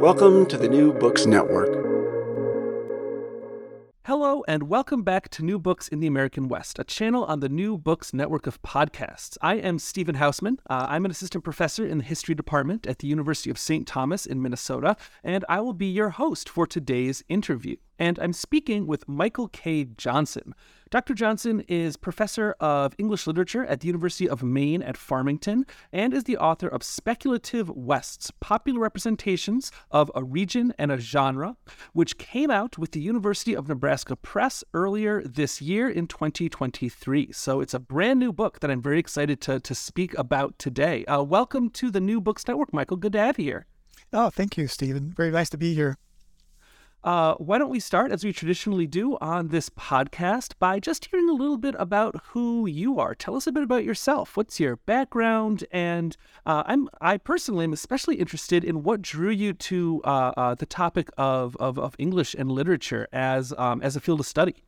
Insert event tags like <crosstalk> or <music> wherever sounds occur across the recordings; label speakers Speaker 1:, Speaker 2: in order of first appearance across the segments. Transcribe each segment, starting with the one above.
Speaker 1: Welcome to the New Books Network.
Speaker 2: Hello, and welcome back to New Books in the American West, a channel on the New Books network of podcasts. I am Stephen Hausmann. Uh, I'm an assistant professor in the history department at the University of St. Thomas in Minnesota, and I will be your host for today's interview. And I'm speaking with Michael K. Johnson. Dr. Johnson is professor of English literature at the University of Maine at Farmington and is the author of Speculative Wests Popular Representations of a Region and a Genre, which came out with the University of Nebraska Press earlier this year in 2023. So it's a brand new book that I'm very excited to, to speak about today. Uh, welcome to the New Books Network, Michael. Good to have you here.
Speaker 3: Oh, thank you, Stephen. Very nice to be here.
Speaker 2: Uh, why don't we start, as we traditionally do on this podcast, by just hearing a little bit about who you are? Tell us a bit about yourself. What's your background? And uh, I'm I personally am especially interested in what drew you to uh, uh the topic of, of, of English and literature as um, as a field of study.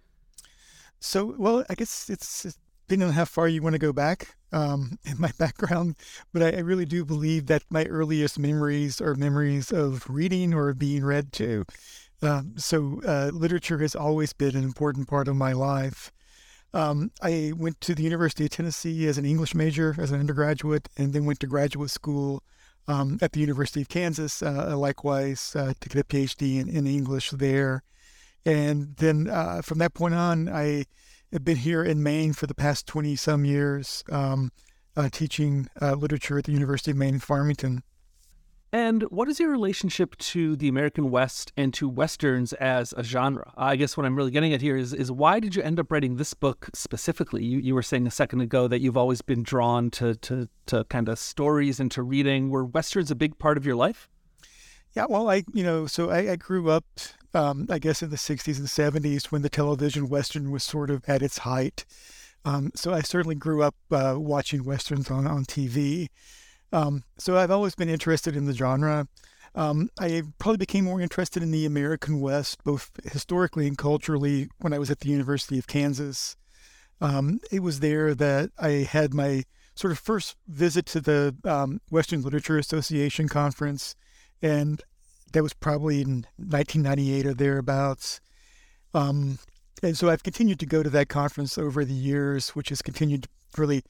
Speaker 3: So, well, I guess it's depending on how far you want to go back um, in my <laughs> background, but I, I, really do believe that my earliest memories are memories of reading or being read to. Um, so uh, literature has always been an important part of my life. Um, I went to the University of Tennessee as an English major as an undergraduate, and then went to graduate school um, at the University of Kansas. Uh, likewise, uh, to get a PhD in, in, English there, and then uh, from that point on, I have been here in Maine for the past twenty some years, um, uh, teaching uh, literature at the University of Maine in Farmington.
Speaker 2: And what is your relationship to the American West and to Westerns as a genre? I guess what I'm really getting at here is, is why did you end up writing this book specifically? You, you were saying a second ago that you've always been drawn to, to, to kind of stories and to reading. Were Westerns a big part of your life?
Speaker 3: Yeah, well, I, you know, so I, I grew up, um, I guess, in the 60s and 70s when the television Western was sort of at its height. Um, so I certainly grew up uh, watching Westerns on, on TV. Um, so I've always been interested in the genre. Um, I probably became more interested in the American West, both historically and culturally, when I was at the University of Kansas. Um, it was there that I had my sort of first visit to the um, Western Literature Association conference, and that was probably in 1998 or thereabouts. Um, and so I've continued to go to that conference over the years, which has continued to really,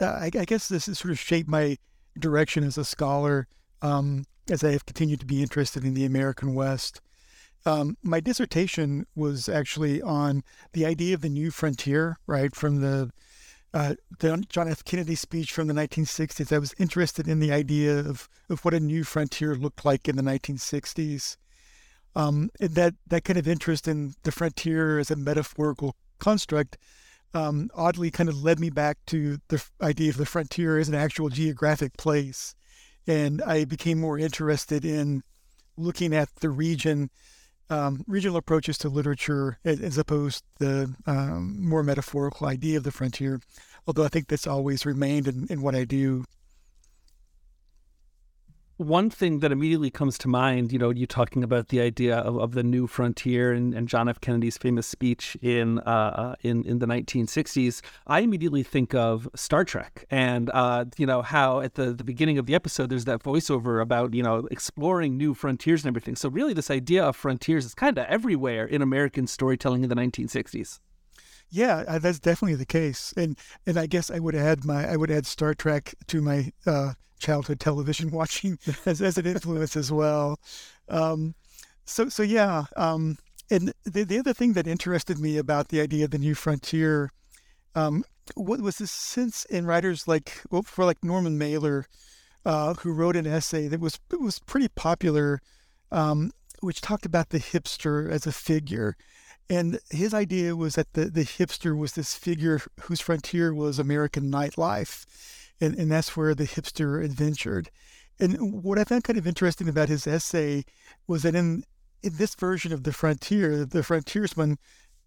Speaker 3: uh, I, I guess this has sort of shaped my direction as a scholar um, as I have continued to be interested in the American West. Um, my dissertation was actually on the idea of the new frontier, right? From the, uh, the John F. Kennedy speech from the 1960s. I was interested in the idea of, of what a new frontier looked like in the 1960s. Um, and that, that kind of interest in the frontier as a metaphorical construct um, oddly kind of led me back to the idea of the frontier as an actual geographic place. And I became more interested in looking at the region, um, regional approaches to literature, as opposed to the um, more metaphorical idea of the frontier. Although I think that's always remained in, in what I do.
Speaker 2: One thing that immediately comes to mind, you know, you talking about the idea of, of the new frontier and, and John F. Kennedy's famous speech in uh, uh in in the 1960s, I immediately think of Star Trek, and uh, you know how at the the beginning of the episode there's that voiceover about you know exploring new frontiers and everything. So really, this idea of frontiers is kind of everywhere in American storytelling in the 1960s.
Speaker 3: Yeah, uh, that's definitely the case, and and I guess I would add my I would add Star Trek to my uh, childhood television <laughs> watching <laughs> as, as an influence as well. Um, so so yeah, um, and the the other thing that interested me about the idea of the new frontier, um, what was this sense in writers like well, for like Norman Mailer, uh, who wrote an essay that was it was pretty popular, um, which talked about the hipster as a figure and his idea was that the, the hipster was this figure whose frontier was American nightlife. And, and that's where the hipster adventured. And what I found kind of interesting about his essay was that in, in this version of the frontier, the frontiersman,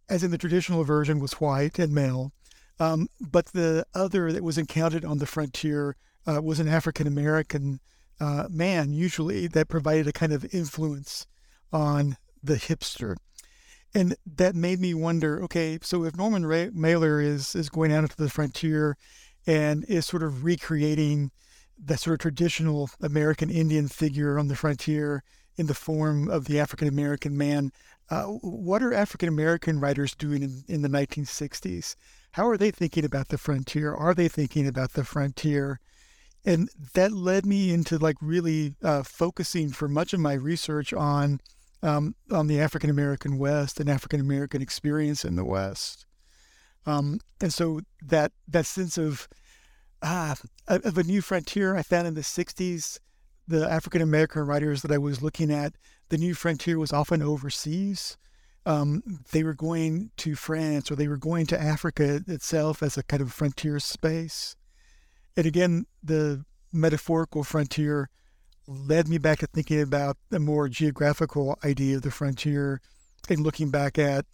Speaker 3: as in the traditional version, was white and male. Um, but the other that was encountered on the frontier uh, was an African American uh, man, usually, that provided a kind of influence on the hipster. And that made me wonder okay, so if Norman Ray- Mailer is, is going out into the frontier and is sort of recreating that sort of traditional American Indian figure on the frontier in the form of the African American man, uh, what are African American writers doing in, in the 1960s? How are they thinking about the frontier? Are they thinking about the frontier? And that led me into like really uh, focusing for much of my research on um, on the African American West and African American experience in the West. Um, and so that that sense of ah of a new frontier I found in the '60s, the African American writers that I was looking at, the new frontier was often overseas. Um, they were going to France or they were going to Africa itself as a kind of frontier space. And again, the metaphorical frontier led me back to thinking about the more geographical idea of the frontier and looking back at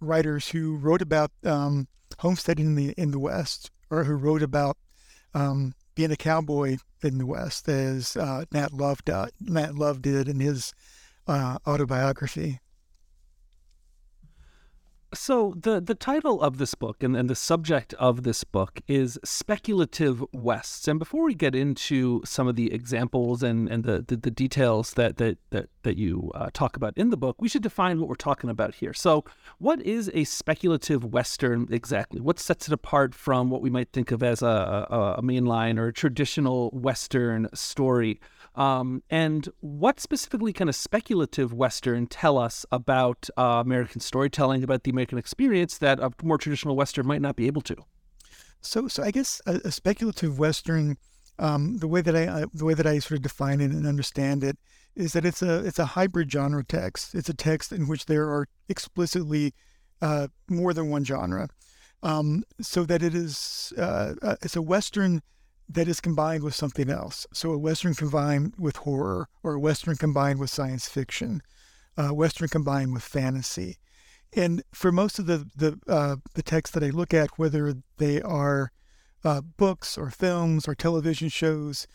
Speaker 3: writers who wrote about um, homesteading in the in the West or who wrote about um, being a cowboy in the West, as uh, Nat Love did, Nat Love did in his uh, autobiography.
Speaker 2: So the the title of this book and, and the subject of this book is speculative wests. And before we get into some of the examples and, and the, the, the details that that that, that you uh, talk about in the book, we should define what we're talking about here. So, what is a speculative western exactly? What sets it apart from what we might think of as a, a, a mainline or a traditional western story? Um, and what specifically kind of speculative Western tell us about uh, American storytelling, about the American experience that a more traditional Western might not be able to?
Speaker 3: So, so I guess a, a speculative Western, um, the way that I uh, the way that I sort of define it and understand it is that it's a it's a hybrid genre text. It's a text in which there are explicitly uh, more than one genre, um, so that it is uh, uh it's a Western that is combined with something else. So a Western combined with horror, or a Western combined with science fiction, a Western combined with fantasy. And for most of the the uh, the texts that I look at, whether they are uh, books or films or television shows,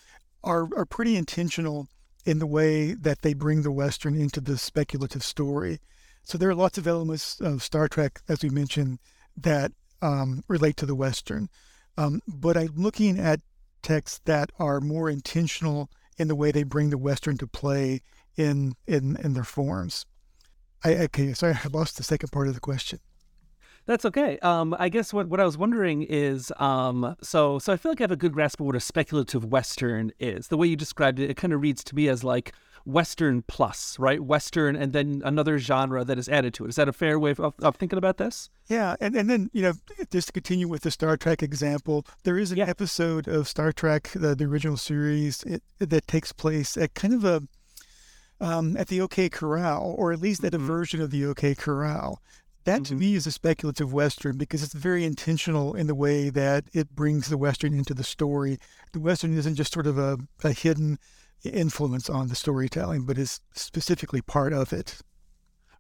Speaker 3: are are pretty intentional in the way that they bring the Western into the speculative story. So there are lots of elements of Star Trek, as we mentioned, that um, relate to the Western. Um, but I'm looking at texts that are more intentional in the way they bring the Western to play in in in their forms. I okay, sorry, I lost the second part of the question.
Speaker 2: That's okay. Um, I guess what, what I was wondering is, um, so so I feel like I have a good grasp of what a speculative Western is. The way you described it, it kind of reads to me as like Western plus, right? Western and then another genre that is added to it. Is that a fair way of, of thinking about this?
Speaker 3: Yeah. And, and then, you know, just to continue with the Star Trek example, there is an yeah. episode of Star Trek, the, the original series, it, that takes place at kind of a, um, at the OK Corral, or at least at a mm-hmm. version of the OK Corral. That mm-hmm. to me is a speculative Western because it's very intentional in the way that it brings the Western into the story. The Western isn't just sort of a, a hidden influence on the storytelling, but is specifically part of it.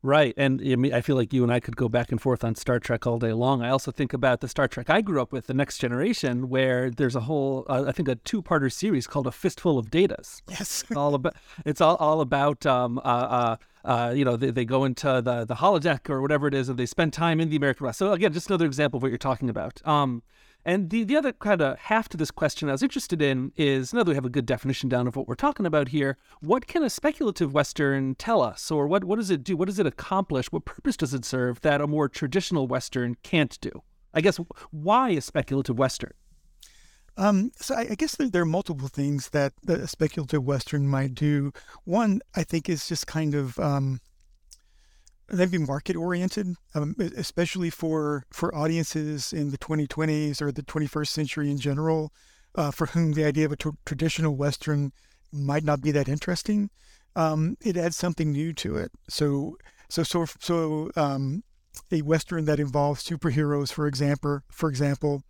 Speaker 2: Right. And I, mean, I feel like you and I could go back and forth on Star Trek all day long. I also think about the Star Trek I grew up with, The Next Generation, where there's a whole, uh, I think, a two parter series called A Fistful of Datas.
Speaker 3: Yes.
Speaker 2: It's all about, it's all, all about, um, uh, uh, uh, you know, they, they go into the, the holodeck or whatever it is, and they spend time in the American West. So, again, just another example of what you're talking about. Um, and the, the other kind of half to this question I was interested in is now that we have a good definition down of what we're talking about here, what can a speculative Western tell us? Or what, what does it do? What does it accomplish? What purpose does it serve that a more traditional Western can't do? I guess why a speculative Western?
Speaker 3: Um, so I, I guess there, there, are multiple things that, that a speculative Western might do. One, I think, is just kind of um, they'd be market oriented, um, especially for for audiences in the 2020s or the 21st century in general, uh, for whom the idea of a traditional Western might not be that interesting. Um, it adds something new to it. So so so so um, a Western that involves superheroes, for example, for example,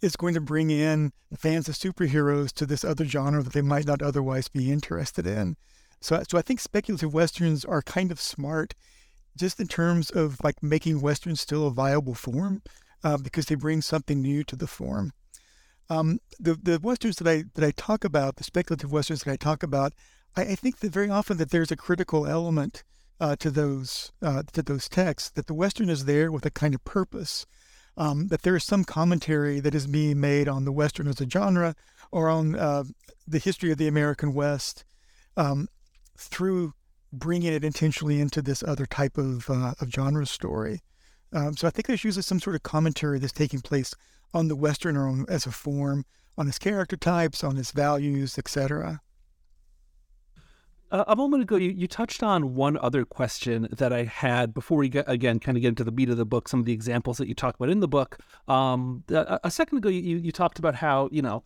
Speaker 3: is going to bring in fans of superheroes to this other genre that they might not otherwise be interested in. So so I think speculative westerns are kind of smart just in terms of like making Western still a viable form, uh, because they bring something new to the form. Um, the the westerns that I that I talk about, the speculative westerns that I talk about, I, I think that very often that there's a critical element uh, to those uh, to those texts. That the western is there with a kind of purpose. Um, that there is some commentary that is being made on the western as a genre or on uh, the history of the American West um, through bringing it intentionally into this other type of, uh, of genre story. Um, so I think there's usually some sort of commentary that's taking place on the Westerner as a form, on his character types, on his values, etc.
Speaker 2: Uh, a moment ago, you, you touched on one other question that I had before we get again kind of get into the meat of the book, some of the examples that you talk about in the book. Um, a, a second ago, you, you talked about how you know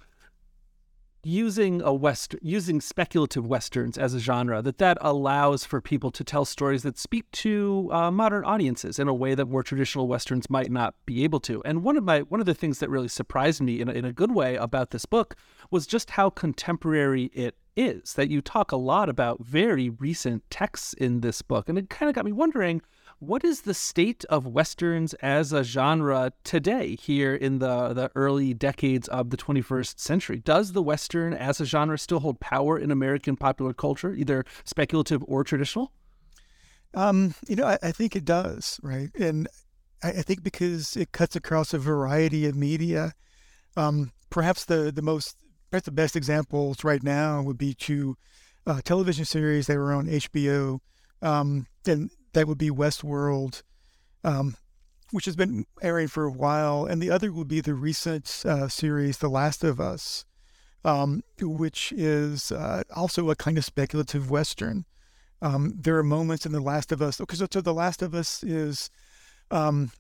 Speaker 2: using a west using speculative westerns as a genre that that allows for people to tell stories that speak to uh, modern audiences in a way that more traditional westerns might not be able to. And one of my one of the things that really surprised me in a, in a good way about this book was just how contemporary it is that you talk a lot about very recent texts in this book. And it kind of got me wondering what is the state of westerns as a genre today here in the, the early decades of the 21st century? Does the western as a genre still hold power in American popular culture, either speculative or traditional?
Speaker 3: Um, you know, I, I, think it does, right? And I, I, think because it cuts across a variety of media, um, perhaps the, the most, perhaps the best examples right now would be two uh, television series that were on HBO. Um, and that would be Westworld, um, which has been airing for a while, and the other would be the recent uh, series, The Last of Us, um, which is uh, also a kind of speculative Western. Um, there are moments in The Last of Us, because so, so The Last of Us is um,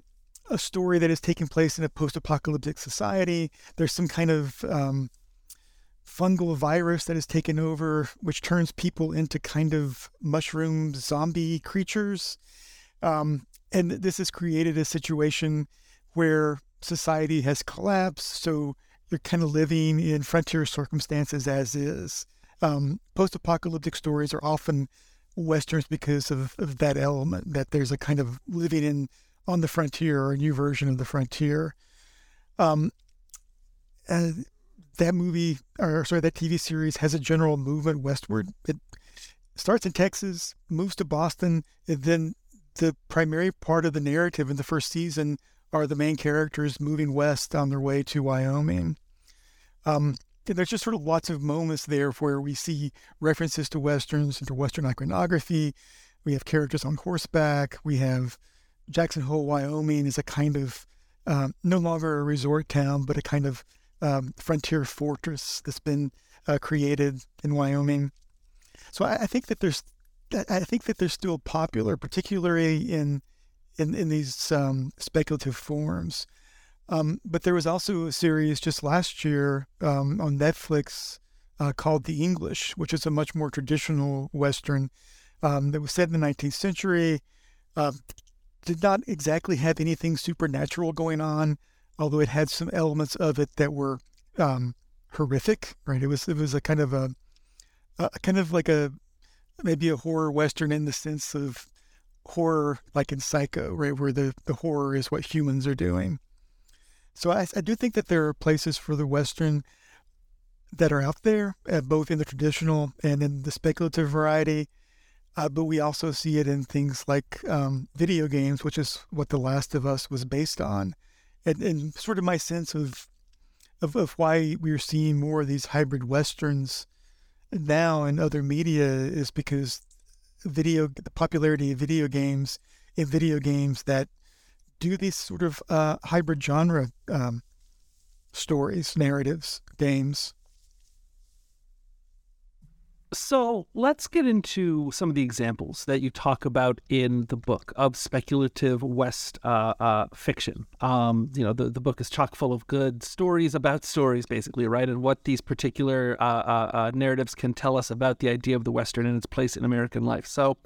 Speaker 3: a story that is taking place in a post apocalyptic society. There's some kind of um, fungal virus that has taken over, which turns people into kind of mushroom zombie creatures. Um, and this has created a situation where society has collapsed. So you're kind of living in frontier circumstances as is. Um, Post apocalyptic stories are often Westerns because of, of that element, that there's a kind of living in on the frontier or a new version of the frontier. Um, that movie, or sorry, that TV series has a general movement westward. It starts in Texas, moves to Boston, and then the primary part of the narrative in the first season are the main characters moving west on their way to Wyoming. Um, there's just sort of lots of moments there where we see references to westerns and to western iconography. We have characters on horseback. We have Jackson Hole, Wyoming, is a kind of um, no longer a resort town, but a kind of um, frontier fortress that's been uh, created in Wyoming. So I, I, think that there's, I think that they're still popular, particularly in in, in these um, speculative forms. Um, but there was also a series just last year um, on Netflix uh, called The English, which is a much more traditional Western um, that was set in the 19th century. Uh, did not exactly have anything supernatural going on, although it had some elements of it that were um, horrific. Right? It was it was a kind of a, a kind of like a maybe a horror western in the sense of horror, like in Psycho, right, where the, the horror is what humans are doing. So I, I do think that there are places for the Western that are out there, uh, both in the traditional and in the speculative variety. Uh, but we also see it in things like um, video games, which is what The Last of Us was based on. And, and sort of my sense of, of, of why we're seeing more of these hybrid westerns now in other media is because video the popularity of video games in video games that do these sort of uh, hybrid genre um, stories, narratives, games.
Speaker 2: So let's get into some of the examples that you talk about in the book of speculative West uh, uh, fiction. Um, you know, the, the book is chock full of good stories about stories, basically, right? And what these particular uh, uh, uh narratives can tell us about the idea of the Western and its place in American life. So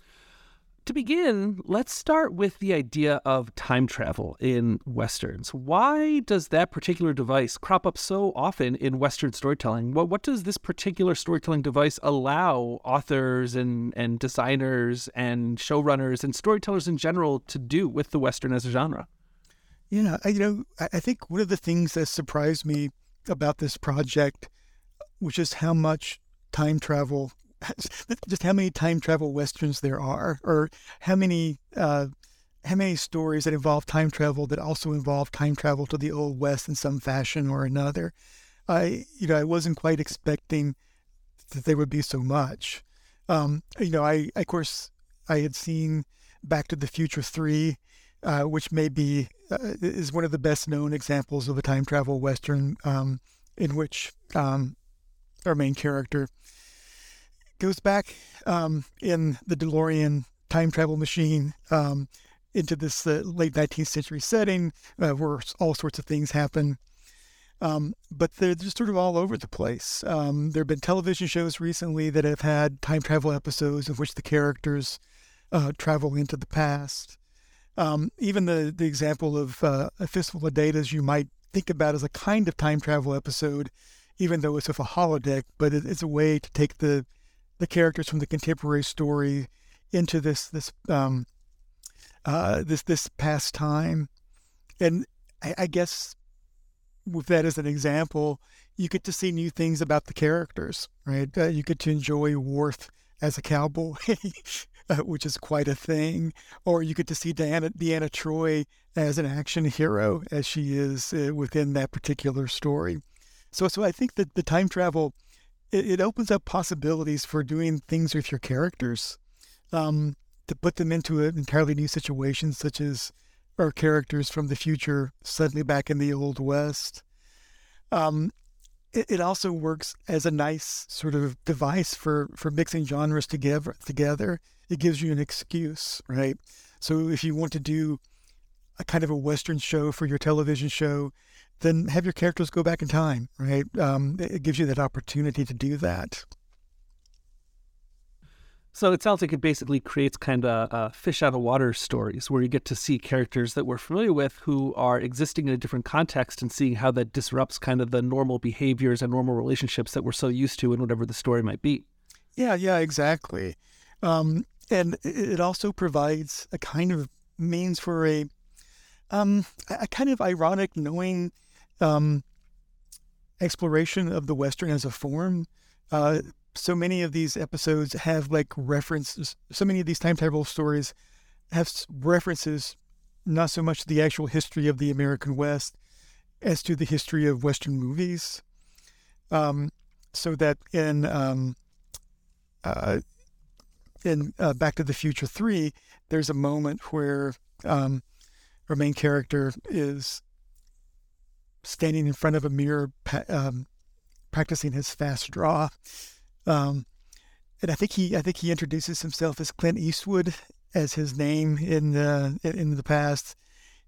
Speaker 2: to begin, let's start with the idea of time travel in Westerns. Why does that particular device crop up so often in Western storytelling? What, what does this particular storytelling device allow authors and, and designers and showrunners and storytellers in general to do with the Western as a genre?
Speaker 3: Yeah, I, you know, I think one of the things that surprised me about this project was just how much time travel <laughs> just how many time travel westerns there are, or how many uh, how many stories that involve time travel that also involve time travel to the old west in some fashion or another. I you know I wasn't quite expecting that there would be so much. Um, you know, I of course I had seen Back to the Future three, uh, which may be uh, is one of the best known examples of a time travel western um, in which um, our main character goes back um, in the DeLorean time travel machine um, into this uh, late 19th century setting uh, where all sorts of things happen. Um, but they're just sort of all over the place. Um, there have been television shows recently that have had time travel episodes in which the characters uh, travel into the past. Um, even the, the example of uh, a fistful of datas you might think about as a kind of time travel episode, even though it's with a holodeck, but it, it's a way to take the the characters from the contemporary story into this this um, uh, this this past time, and I, I, guess with that as an example, you get to see new things about the characters, right? Uh, you get to enjoy Worf as a cowboy, <laughs> uh, which is quite a thing, or you get to see Deanna Deanna Troy as an action hero, as she is uh, within that particular story. So, so I think that the time travel it, it opens up possibilities for doing things with your characters um, to put them into an entirely new situation, such as our characters from the future suddenly back in the old west. Um, it, it also works as a nice sort of device for for mixing genres together. Together, it gives you an excuse, right? So if you want to do a kind of a western show for your television show, then have your characters go back in time, right? Um, it gives you that opportunity to do that.
Speaker 2: So it sounds like it basically creates kind of uh, fish out of water stories where you get to see characters that we're familiar with who are existing in a different context and seeing how that disrupts kind of the normal behaviors and normal relationships that we're so used to in whatever the story might be.
Speaker 3: Yeah, yeah, exactly. Um, and it also provides a kind of means for a um, a kind of ironic knowing um, exploration of the Western as a form. Uh, so many of these episodes have like references. So many of these time travel stories have references, not so much to the actual history of the American West as to the history of Western movies. Um, so that in um, uh, in uh, Back to the Future Three, there's a moment where um, our main character is standing in front of a mirror, um, practicing his fast draw. Um, and I think he, I think he introduces himself as Clint Eastwood as his name in the in the past,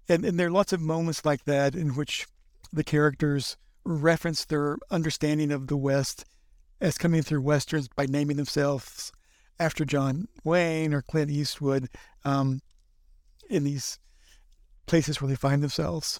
Speaker 3: and and there are lots of moments like that in which the characters reference their understanding of the West as coming through westerns by naming themselves after John Wayne or Clint Eastwood um, in these places where they find themselves.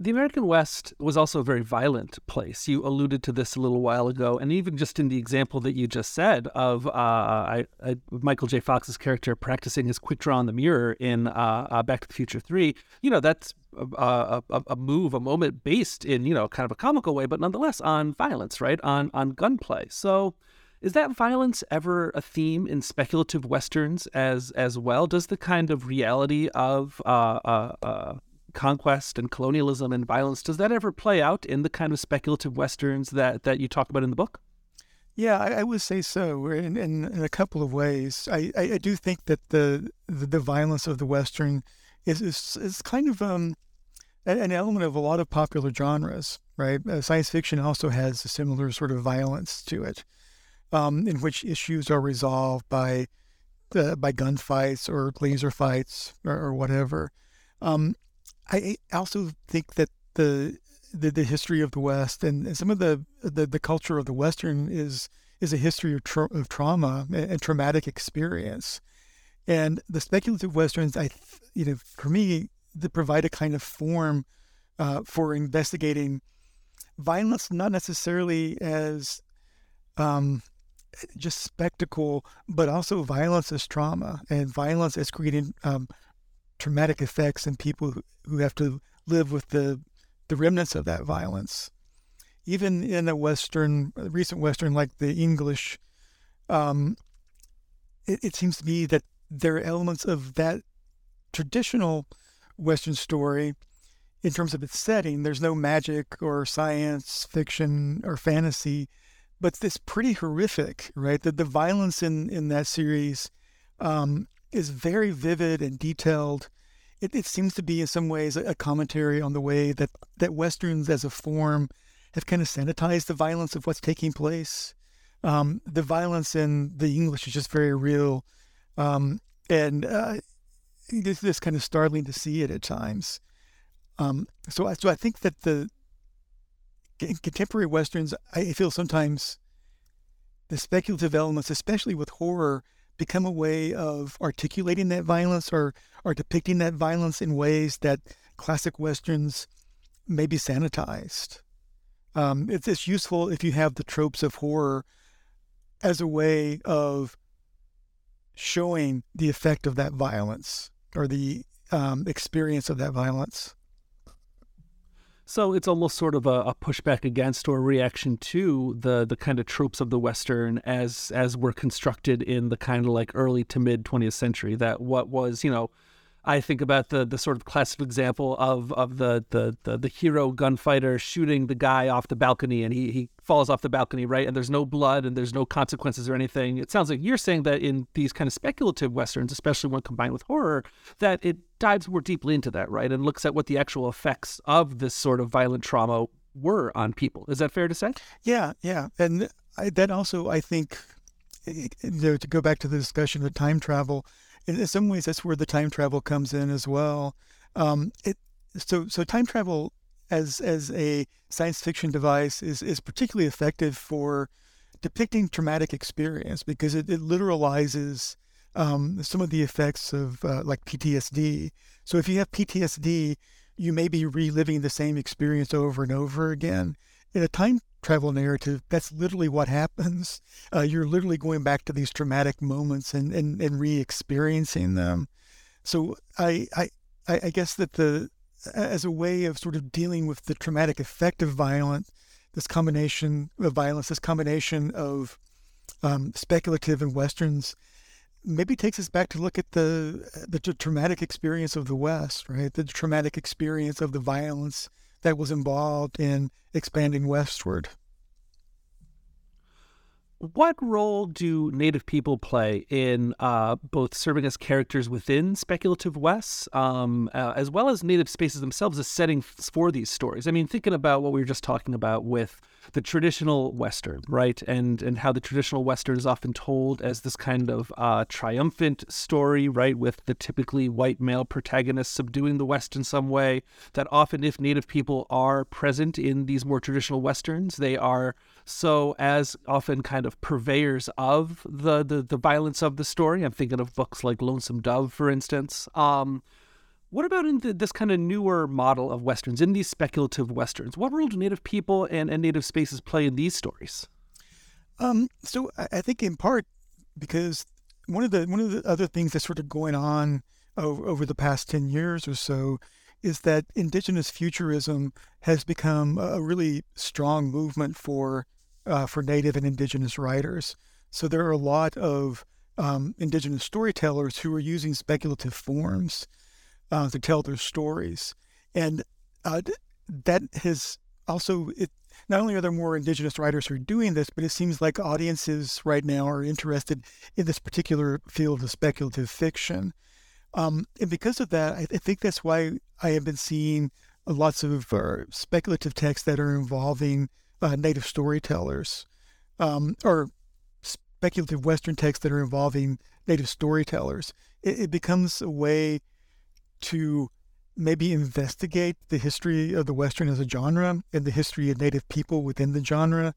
Speaker 2: The American West was also a very violent place. You alluded to this a little while ago, and even just in the example that you just said of uh, I, I, Michael J. Fox's character practicing his quick draw on the mirror in uh, uh, Back to the Future 3, you know, that's a, a, a, move, a moment based in, you know, kind of a comical way, but nonetheless on violence, right? On, on gunplay. So is that violence ever a theme in speculative westerns as as well? Does the kind of reality of uh, uh, uh, conquest and colonialism and violence does that ever play out in the kind of speculative westerns that that you talk about in the book?
Speaker 3: Yeah i, I would say so in, in, in, a couple of ways. I, I, I do think that the, the, the violence of the western is is, is kind of um, an element of a lot of popular genres right? Uh, science fiction also has a similar sort of violence to it um, in which issues are resolved by uh, by gunfights or laser fights or, or whatever. Um, I also think that the the, the history of the West and, and some of the, the, the culture of the Western is is a history of, tra- of trauma and, traumatic experience, and the speculative westerns, I you know, for me, they provide a kind of form uh, for investigating violence, not necessarily as um, just spectacle, but also violence as trauma and violence as creating um, traumatic effects in people who have to live with the the remnants of that violence. Even in a Western, recent Western like the English, um, it, it seems to me that there are elements of that traditional Western story in terms of its setting. There's no magic or science fiction or fantasy, but it's pretty horrific, right? That the violence in, in that series um, is very vivid and detailed. It, it seems to be in some ways a, commentary on the way that, that Westerns as a form have kind of sanitized the violence of what's taking place. Um, the violence in the English is just very real. Um, and uh, it's just kind of startling to see it at times. Um, so, I, so I think that the contemporary westerns, I feel sometimes the speculative elements, especially with horror, become a way of articulating that violence or, or depicting that violence in ways that classic westerns may be sanitized. Um, it's, it's useful if you have the tropes of horror as a way of showing the effect of that violence or the um, experience of that violence.
Speaker 2: So it's almost sort of a, a, pushback against or a reaction to the the kind of tropes of the Western as as were constructed in the kind of like early to mid 20th century. That what was you know I think about the the sort of classic example of of the the the, the hero gunfighter shooting the guy off the balcony and he he falls off the balcony, right? And there's no blood and there's no consequences or anything. It sounds like you're saying that in these kind of speculative westerns, especially when combined with horror, that it dives more deeply into that, right? And looks at what the actual effects of this sort of violent trauma were on people. Is that fair to say?
Speaker 3: Yeah, yeah. And I, that also, I think, eh, eh, you know, to go back to the discussion of time travel, in some ways that's where the time travel comes in as well. Um, it so so time travel as as a science fiction device is is particularly effective for depicting traumatic experience because it, it literalizes um, some of the effects of uh, like PTSD. So if you have PTSD, you may be reliving the same experience over and over again. In a time travel narrative, that's literally what happens. Uh, you're literally going back to these traumatic moments and, and, and re-experiencing them. So I, I, I guess that the, as a way of sort of dealing with the traumatic effect of violence, this combination of violence, this combination of um, speculative and westerns, maybe takes us back to look at the the traumatic experience of the West, right? The traumatic experience of the violence that was involved in expanding westward.
Speaker 2: what role do Native people play in uh, both serving as characters within speculative Wests, um, uh, as well as Native spaces themselves as settings for these stories? I mean, thinking about what we were just talking about with the traditional Western, right, and and how the traditional Western is often told as this kind of uh, triumphant story, right, with the typically white male protagonist subduing the West in some way. That often, if Native people are present in these more traditional Westerns, they are so as often kind of purveyors of the, the, the violence of the story. I'm thinking of books like Lonesome Dove, for instance. Um, what about in the, this kind of newer model of westerns, in these speculative westerns? What role do Native people and, and Native spaces play in these stories?
Speaker 3: Um, so I think in part because one of the one of the other things that's sort of going on over, over the past ten years or so is that indigenous futurism has become a really strong movement for uh, for Native and Indigenous writers. So there are a lot of um, Indigenous storytellers who are using speculative forms uh, to tell their stories, and uh, that has also it. Not only are there more Indigenous writers who are doing this, but it seems like audiences right now are interested in this particular field of speculative fiction. Um, and because of that, I, I, think that's why I have been seeing lots of uh, speculative texts that are involving uh, native storytellers, um, or speculative Western texts that are involving native storytellers. It, it, becomes a way to maybe investigate the history of the Western as a genre and the history of native people within the genre.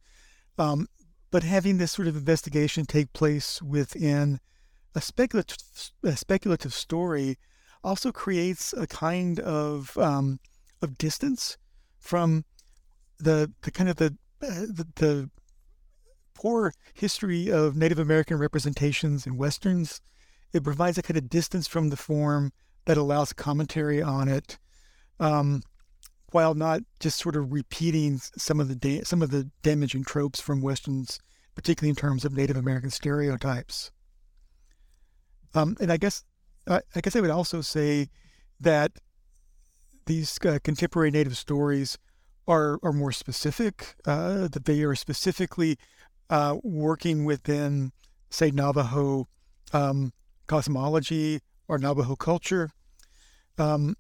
Speaker 3: Um, but having this sort of investigation take place within a speculative, a speculative story also creates a kind of um, of distance from the the kind of the, uh, the, the poor history of Native American representations in westerns. It provides a kind of distance from the form that allows commentary on it, um, while not just sort of repeating some of the da- some of the damaging tropes from westerns, particularly in terms of Native American stereotypes. Um, and I guess I guess I would also say that these uh, contemporary Native stories are are more specific. Uh, that they are specifically uh, working within, say, Navajo um, cosmology or Navajo culture, um,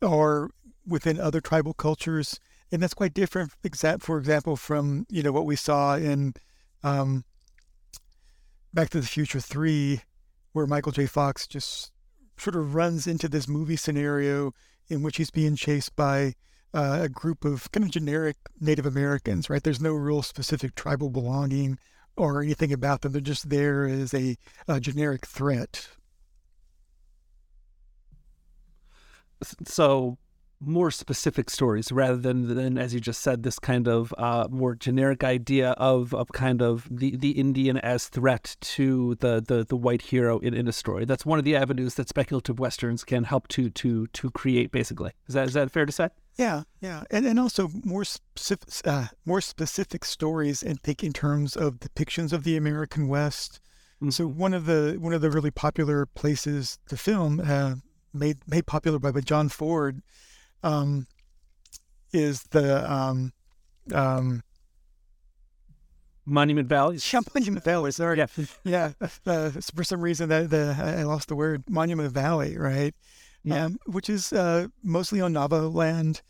Speaker 3: or within other tribal cultures, and that's quite different. For example, from you know what we saw in um, Back to the Future 3, where Michael J. Fox just sort of runs into this movie scenario in which he's being chased by uh, a group of kind of generic Native Americans, right? There's no real specific tribal belonging or anything about them. They're just there as a, a generic threat.
Speaker 2: So more specific stories rather than, than as you just said, this kind of uh, more generic idea of, of kind of the, the Indian as threat to the, the, the white hero in, in a story. That's one of the avenues that speculative westerns can help to to to create. Basically, is that is that fair to say?
Speaker 3: Yeah, yeah, and and also more specific, uh, more specific stories, and think in terms of depictions of the American West. Mm-hmm. So one of the one of the really popular places to film, uh, made made popular by, by John Ford, um, is the um, um,
Speaker 2: Monument Valley.
Speaker 3: Yeah, <laughs> Monument Valley. Sorry. Yeah. <laughs> yeah. Uh, for some reason, that the I lost the word Monument Valley, right? Yeah. Um, which is uh, mostly on Navajo land,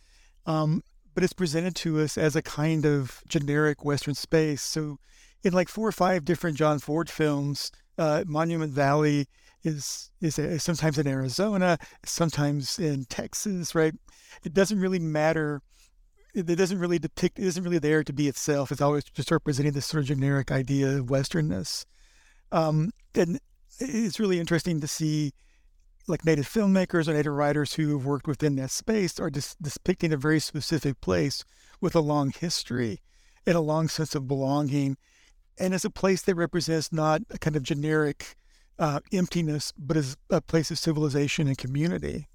Speaker 3: um, but it's presented to us as a kind of generic Western space. So, in like four or five different John Ford films, uh, Monument Valley is is, a, is sometimes in Arizona, sometimes in Texas, right? it doesn't really matter. It, doesn't really depict. It isn't really there to be itself. It's always just representing this sort of generic idea of Westernness. Um, and it's really interesting to see like native filmmakers or native writers who have worked within that space are dis- depicting a very specific place with a long history and a long sense of belonging. And as a place that represents not a kind of generic uh, emptiness but as a place of civilization and community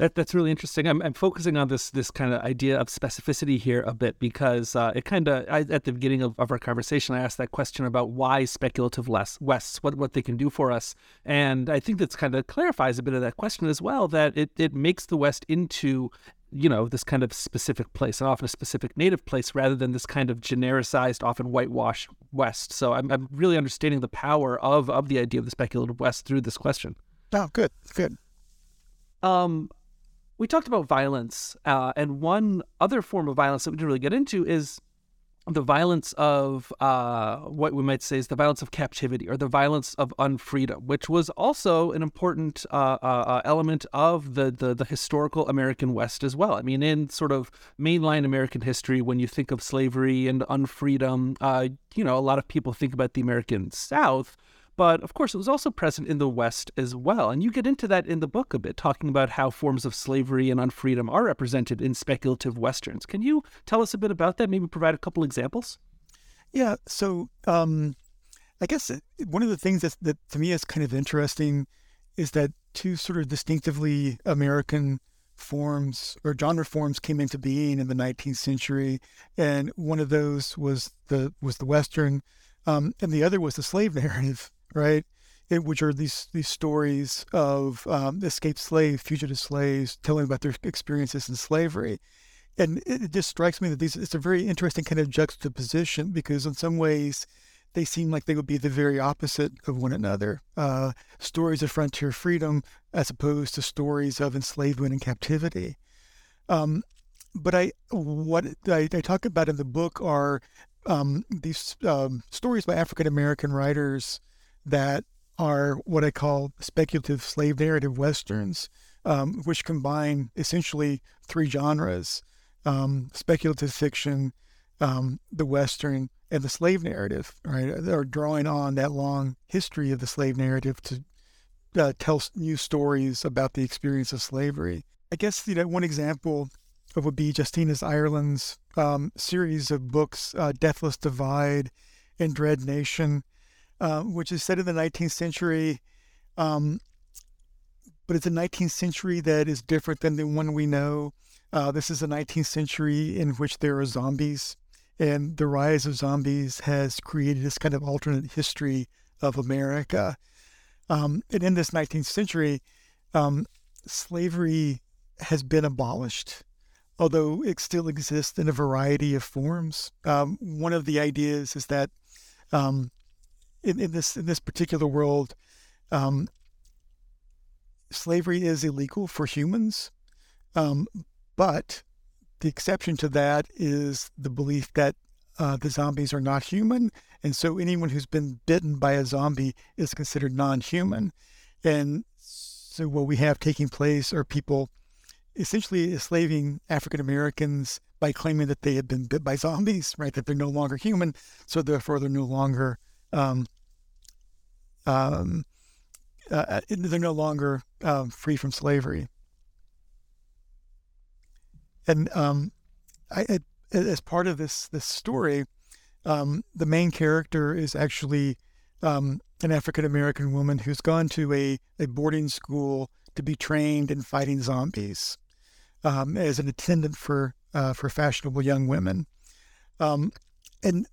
Speaker 2: that that's really interesting. I'm, I'm focusing on this this kind of idea of specificity here a bit because uh, it kind of at the beginning of, of our conversation I asked that question about why speculative less wests what what they can do for us, and I think that's kind of clarifies a bit of that question as well. That it it makes the West into you know, this kind of specific place and often a specific native place rather than this kind of genericized, often whitewashed West. So I'm, I'm really understanding the power of, of the idea of the speculative West through this question.
Speaker 3: Oh, good, good.
Speaker 2: Um, we talked about violence, uh, and one other form of violence that we didn't really get into is the violence of uh, what we might say is the violence of captivity or the violence of unfreedom, which was also an important uh, uh, uh, element of the, the, the historical American West as well. I mean, in sort of mainline American history, when you think of slavery and unfreedom, uh, you know, a lot of people think about the American South. But of course, it was also present in the West as well. And you get into that in the book a bit, talking about how forms of slavery and unfreedom are represented in speculative Westerns. Can you tell us a bit about that? Maybe provide a couple examples?
Speaker 3: Yeah. So um, I guess one of the things that, that to me is kind of interesting is that two sort of distinctively American forms or genre forms came into being in the 19th century, and one of those was the was the Western, um, and the other was the slave narrative right? It, which are these these stories of um, escaped slaves, fugitive slaves, telling about their experiences in slavery. And it, it, just strikes me that these it's a very interesting kind of juxtaposition because in some ways they seem like they would be the very opposite of one another. Uh, stories of frontier freedom as opposed to stories of enslavement and captivity. Um, but I what I, I, talk about in the book are um, these um, stories by African American writers that are what I call speculative slave narrative westerns, um, which combine essentially three genres um, speculative fiction, um, the western, and the slave narrative, right? They're drawing on that long history of the slave narrative to uh, tell new stories about the experience of slavery. I guess you know one example of would be Justina Ireland's um, series of books, uh, Deathless Divide and Dread Nation, um, which is set in the 19th century. Um, but it's a 19th century that is different than the one we know. Uh, this is a 19th century in which there are zombies, and the rise of zombies has created this kind of alternate history of America. Um, and in this 19th century, um, slavery has been abolished, although it still exists in a variety of forms. Um, one of the ideas is that um, in, in this in this particular world, um, slavery is illegal for humans, um, but the exception to that is the belief that uh, the zombies are not human, and so anyone who's been bitten by a zombie is considered non-human. And so what we have taking place are people essentially enslaving African Americans by claiming that they had been bit by zombies, right? That they're no longer human, so therefore they're no longer um, um, uh, uh they're no longer um, free from slavery. And um, I, I, as part of this this story, um, the main character is actually um, an African American woman who's gone to a, a boarding school to be trained in fighting zombies as an attendant for uh, for fashionable young women. Um, and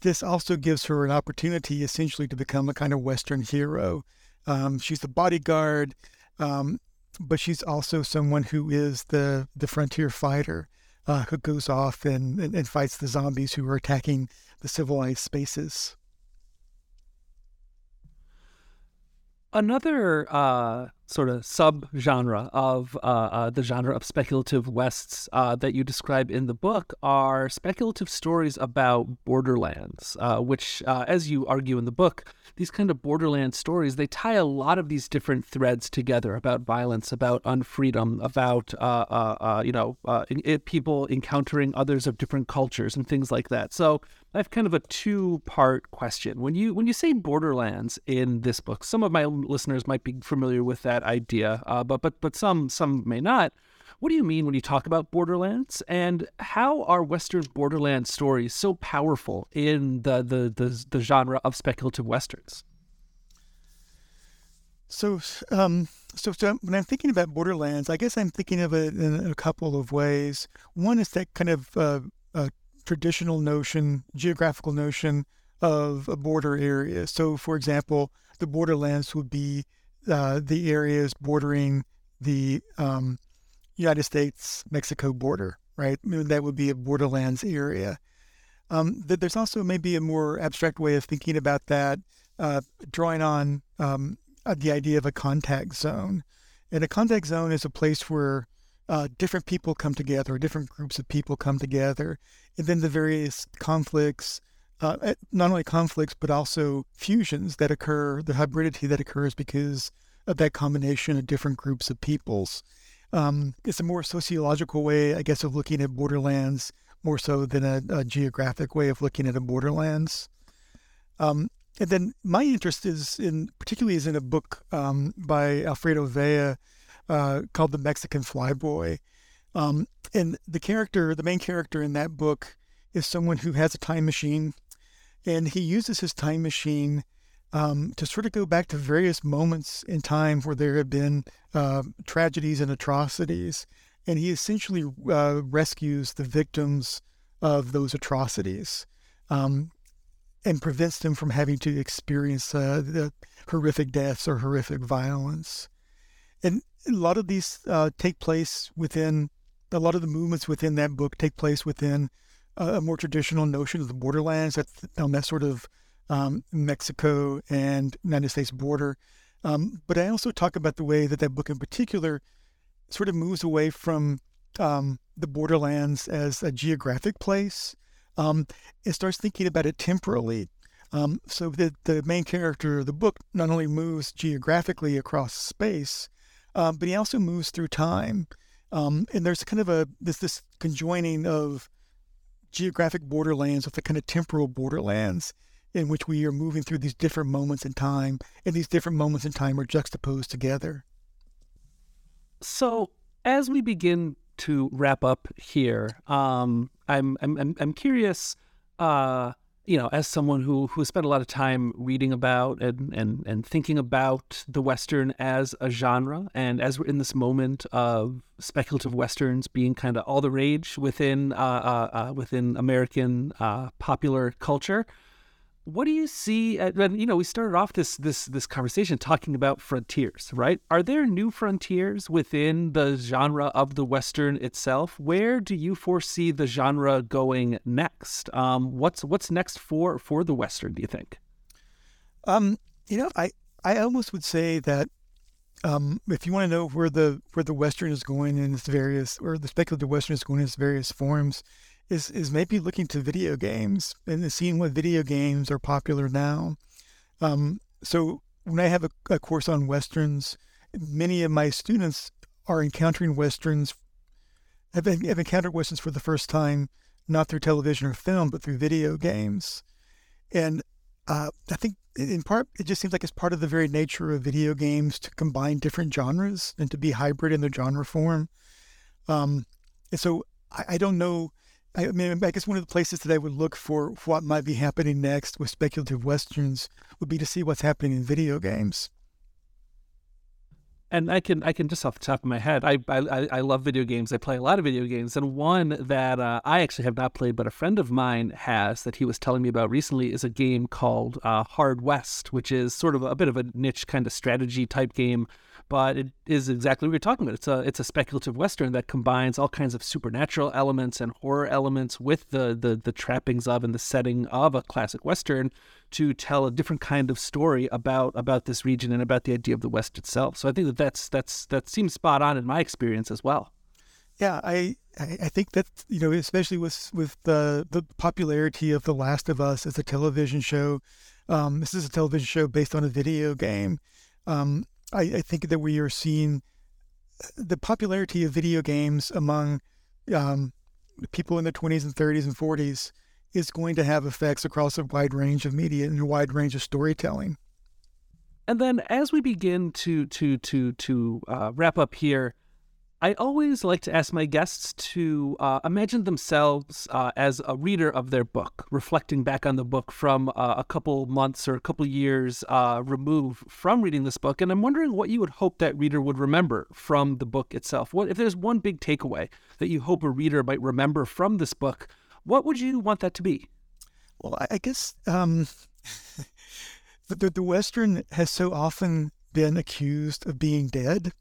Speaker 3: this also gives her an opportunity essentially to become a kind of Western hero. Um, she's the bodyguard, um, but she's also someone who is the, the frontier fighter uh, who goes off and, and, and fights the zombies who are attacking the civilized spaces.
Speaker 2: Another uh, sort of sub-genre of uh, uh, the genre of speculative wests uh, that you describe in the book are speculative stories about borderlands, uh, which, uh, as you argue in the book, these kind of borderland stories they tie a lot of these different threads together about violence, about unfreedom, about uh, you know it, people encountering others of different cultures and things like that. So I have kind of a two-part question. When you when you say borderlands in this book, some of my listeners might be familiar with that idea, uh, but but but some some may not. What do you mean when you talk about Borderlands, and how are Western Borderland stories so powerful in the the the, the genre of speculative westerns?
Speaker 3: So, um, so, so when I'm thinking about Borderlands, I guess I'm thinking of it in a couple of ways. One is that kind of uh, uh, traditional notion, geographical notion of a border area. So, for example, the borderlands would be uh, the areas bordering the um, United States Mexico border, right? That would be a borderlands area. Um, there's also maybe a more abstract way of thinking about that, uh, drawing on um, uh, the idea of a contact zone. And a contact zone is a place where uh, different people come together, different groups of people come together, and then the various conflicts, uh, not only conflicts, but also fusions that occur, the hybridity that occurs because of that combination of different groups of peoples. Um, it's a more sociological way, I guess, of looking at borderlands more so than a, a geographic way of looking at a borderlands. Um, and then my interest is in, particularly, is in a book um, by Alfredo Vea uh, called The Mexican Flyboy. Um, and the character, the main character in that book, is someone who has a time machine, and he uses his time machine um, to sort of go back to various moments in time where there have been uh, tragedies and atrocities, and he essentially uh, rescues the victims of those atrocities um, and prevents them from having to experience uh, the horrific deaths or horrific violence. And a lot of these uh, take place within, a lot of the movements within that book take place within a more traditional notion of the borderlands, that, on that sort of um, Mexico and United States border. Um, but I also talk about the way that that book in particular sort of moves away from um, the borderlands as a geographic place um, starts thinking about it temporally. Um, so the, the main character of the book not only moves geographically across space, um, but he also moves through time. Um, and there's kind of a this this conjoining of geographic borderlands with the kind of temporal borderlands in which we are moving through these different moments in time, and these different moments in time are juxtaposed together.
Speaker 2: So, as we begin to wrap up here, um, I'm, I'm I'm curious. Uh, you know, as someone who who spent a lot of time reading about and and and thinking about the western as a genre, and as we're in this moment of speculative westerns being kind of all the rage within uh, uh, uh within American uh, popular culture, what do you see at, you know we started off this this this conversation talking about frontiers right? Are there new frontiers within the genre of the western itself? Where do you foresee the genre going next? Um, what's what's next for for the western do you think?
Speaker 3: Um you know i i almost would say that um, if you want to know where the where the western is going in its various or the speculative western is going in its various forms is is maybe looking to video games and seeing what video games are popular now. Um, so when I have a, a, course on westerns, many of my students are encountering westerns. Have, have encountered westerns for the first time, not through television or film, but through video games. And uh, I think in part it just seems like it's part of the very nature of video games to combine different genres and to be hybrid in their genre form. Um, and so I, I don't know I mean, I guess one of the places that I would look for what might be happening next with speculative westerns would be to see what's happening in video games.
Speaker 2: And I can I can just off the top of my head, I I, I love video games. I play a lot of video games, and one that uh, I actually have not played, but a friend of mine has that he was telling me about recently is a game called uh, Hard West, which is sort of a bit of a niche kind of strategy type game but it is exactly what you're talking about. It's a it's a speculative western that combines all kinds of supernatural elements and horror elements with the the the trappings of and the setting of a classic western to tell a different kind of story about about this region and about the idea of the West itself. So I think that that's that's that seems spot on in my experience as well.
Speaker 3: Yeah, I I think that you know, especially with with the the popularity of The Last of Us as a television show. Um, this is a television show based on a video game. Um, I, I think that we are seeing the popularity of video games among um, people in their 20s and 30s and 40s is going to have effects across a wide range of media and a wide range of storytelling.
Speaker 2: And then, as we begin to to to to uh, wrap up here, I always like to ask my guests to uh, imagine themselves uh, as a reader of their book, reflecting back on the book from uh, a couple months or a couple years uh, removed from reading this book. And I'm wondering what you would hope that reader would remember from the book itself. What if there's one big takeaway that you hope a reader might remember from this book? What would you want that to be?
Speaker 3: Well, I guess um, <laughs> the, the Western has so often been accused of being dead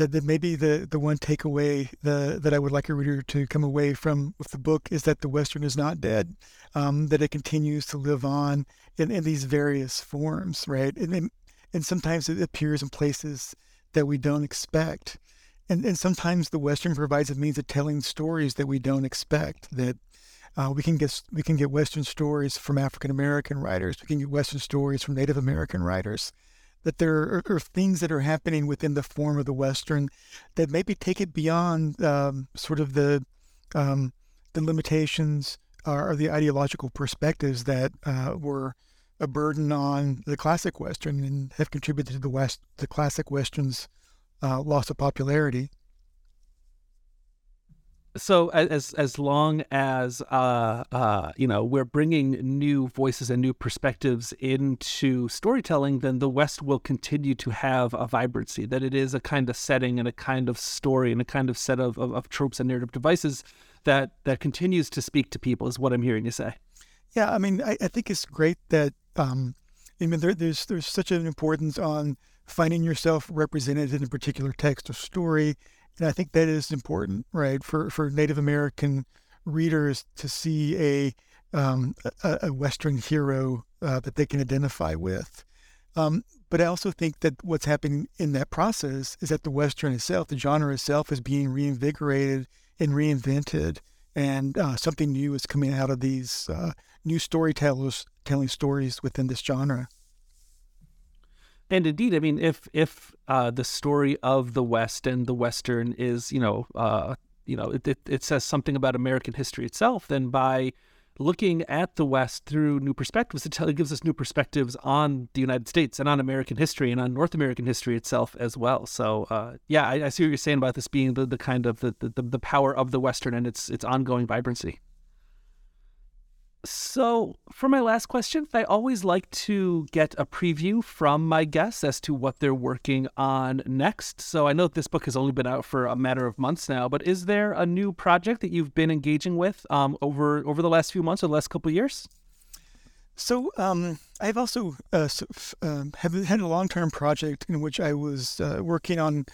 Speaker 3: that, that maybe the, the one takeaway the, that I would like a reader to come away from with the book is that the Western is not dead, um, that it continues to live on in, in these various forms, right? And, and sometimes it appears in places that we don't expect. And, and sometimes the Western provides a means of telling stories that we don't expect. That uh, we can get we can get Western stories from African American writers. We can get Western stories from Native American writers. That there are, are, things that are happening within the form of the Western that maybe take it beyond um, sort of the um, the limitations or, or, the ideological perspectives that uh, were a burden on the classic Western and have contributed to the West the classic Western's uh, loss of popularity.
Speaker 2: So as as long as uh, uh, you know we're bringing new voices and new perspectives into storytelling, then the West will continue to have a vibrancy. That it is a kind of setting and a kind of story and a kind of set of, of, of tropes and narrative devices that that continues to speak to people. Is what I'm hearing you say.
Speaker 3: Yeah, I mean, I, I think it's great that um, I mean there, there's there's such an importance on finding yourself represented in a particular text or story. And I think that is important, right, for, for Native American readers to see a um, a, a, Western hero uh, that they can identify with. Um, but I also think that what's happening in that process is that the Western itself, the genre itself, is being reinvigorated and reinvented, and uh, something new is coming out of these uh, new storytellers telling stories within this genre.
Speaker 2: And indeed, I mean, if if uh, the story of the West and the Western is, you know, uh, you know, it, it, it, says something about American history itself, then by looking at the West through new perspectives, it, it gives us new perspectives on the United States and on American history and on North American history itself as well. So, uh, yeah, I, I, see what you're saying about this being the, the kind of the, the, the power of the Western and its its ongoing vibrancy. So, for my last question, I always like to get a preview from my guests as to what they're working on next. So, I know this book has only been out for a matter of months now, but is there a new project that you've been engaging with um, over over the last few months or the last couple of years?
Speaker 3: So, um, I've also uh, uh, have had a long term project in which I was uh, working on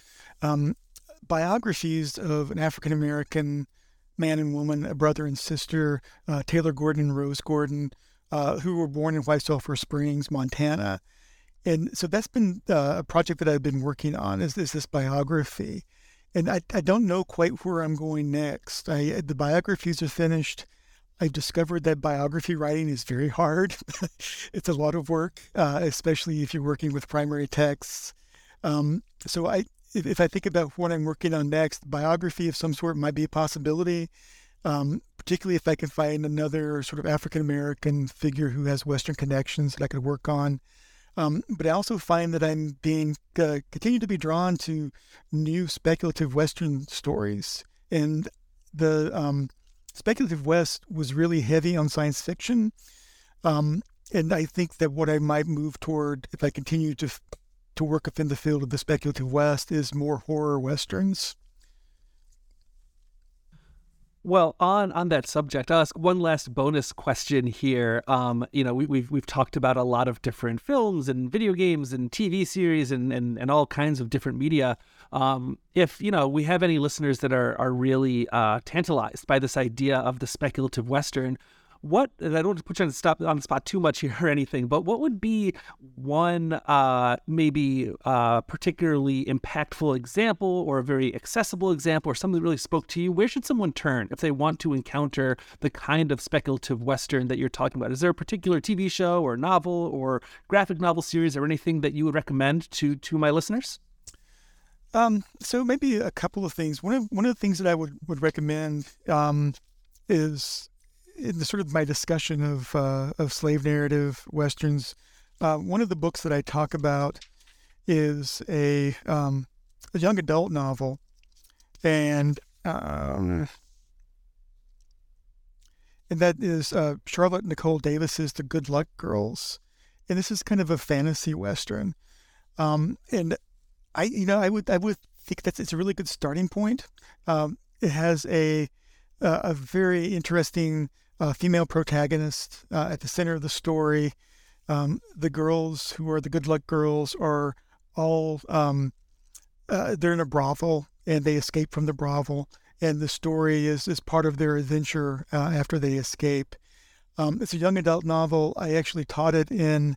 Speaker 3: um, biographies of an African American man and woman, a brother and sister, uh, Taylor Gordon and Rose Gordon, uh, who were born in White Sulphur Springs, Montana. And so that's been uh, a project that I've been working on is, is this biography. And I, I don't know quite where I'm going next. I, the biographies are finished. I've discovered that biography writing is very hard. <laughs> it's a lot of work, uh, especially if you're working with primary texts. Um, so I, if, if I think about what I'm working on next, biography of some sort might be a possibility. Um, particularly if I can find another sort of African American figure who has Western connections that I could work on. Um, but I also find that I'm being uh, continue to be drawn to new speculative Western stories, and the um, speculative West was really heavy on science fiction. Um, and I think that what I might move toward, if I continue to to work within the field of the speculative West is more horror westerns.
Speaker 2: Well, on on that subject, I'll ask one last bonus question here. Um, you know, we, have we've, we've talked about a lot of different films and video games and TV series and and, and all kinds of different media. Um, if you know we have any listeners that are are really uh, tantalized by this idea of the speculative western, what I don't want to put you on the, stop, on the spot too much here or anything, but what would be one uh, maybe uh, particularly impactful example or a very accessible example or something that really spoke to you? Where should someone turn if they want to encounter the kind of speculative Western that you're talking about? Is there a particular TV show or novel or graphic novel series or anything that you would recommend to to my listeners?
Speaker 3: Um, so maybe a couple of things. One of one of the things that I would would recommend um, is in the sort of my discussion of uh, of slave narrative westerns, uh, one of the books that I talk about is a um, a young adult novel, and um, and that is uh, Charlotte Nicole Davis's The Good Luck Girls, and this is kind of a fantasy western, um, and I you know I would I would think that's it's a really good starting point. Um, it has a a very interesting uh, female protagonist uh, at the center of the story. Um, the girls who are the good luck girls are all um, uh, they're in a brothel and they escape from the brothel, and the story is is part of their adventure uh, after they escape. Um, it's a young adult novel. I actually taught it in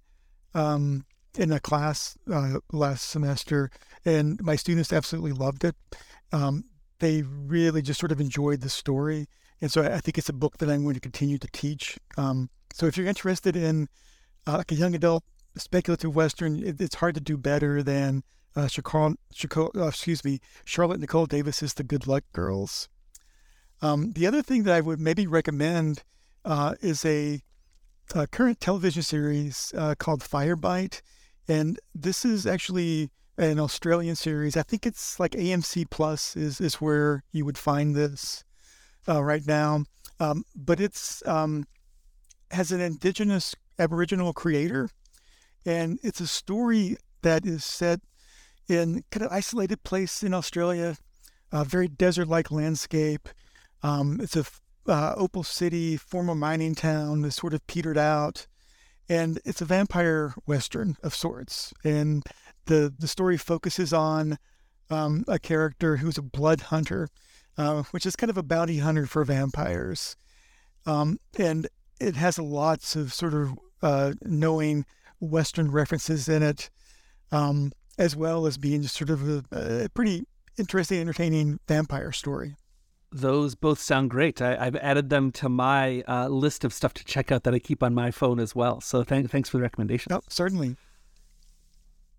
Speaker 3: um, in a class uh, last semester, and my students absolutely loved it. Um, they really just sort of enjoyed the story, and so I think it's a book that I'm going to continue to teach. Um, so if you're interested in uh, like a young adult speculative western, it, it's hard to do better than uh, uh, excuse me, Charlotte Nicole Davis's The Good Luck Girls. Um, the other thing that I would maybe recommend uh, is a, a, current television series uh, called Firebite. And this is actually an Australian series. I think it's like AMC Plus is, is where you would find this uh, right now. Um, but it's um, has an indigenous Aboriginal creator, and it's a story that is set in kind of isolated place in Australia, a very desert-like landscape. Um, it's a uh, Opal City, former mining town, that's sort of petered out, and it's a vampire western of sorts. And the the story focuses on um, a character who's a blood hunter, uh, which is kind of a bounty hunter for vampires. Um, and it has lots of sort of uh, knowing Western references in it, um, as well as being just sort of a, a pretty interesting, entertaining vampire story.
Speaker 2: Those both sound great. I, have added them to my uh, list of stuff to check out that I keep on my phone as well. So th- thanks for the recommendation.
Speaker 3: Oh, certainly.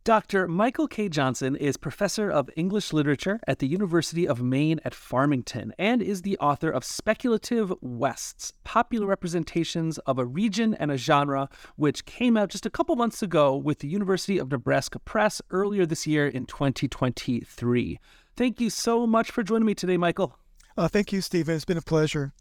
Speaker 2: Dr. Michael K. Johnson is professor of English literature at the University of Maine at Farmington and is the author of Speculative Wests Popular Representations of a Region and a Genre, which came out just a couple months ago with the University of Nebraska Press earlier this year in 2023. Thank you so much for joining me today, Michael.
Speaker 3: Uh, thank you, Stephen. It's been a pleasure.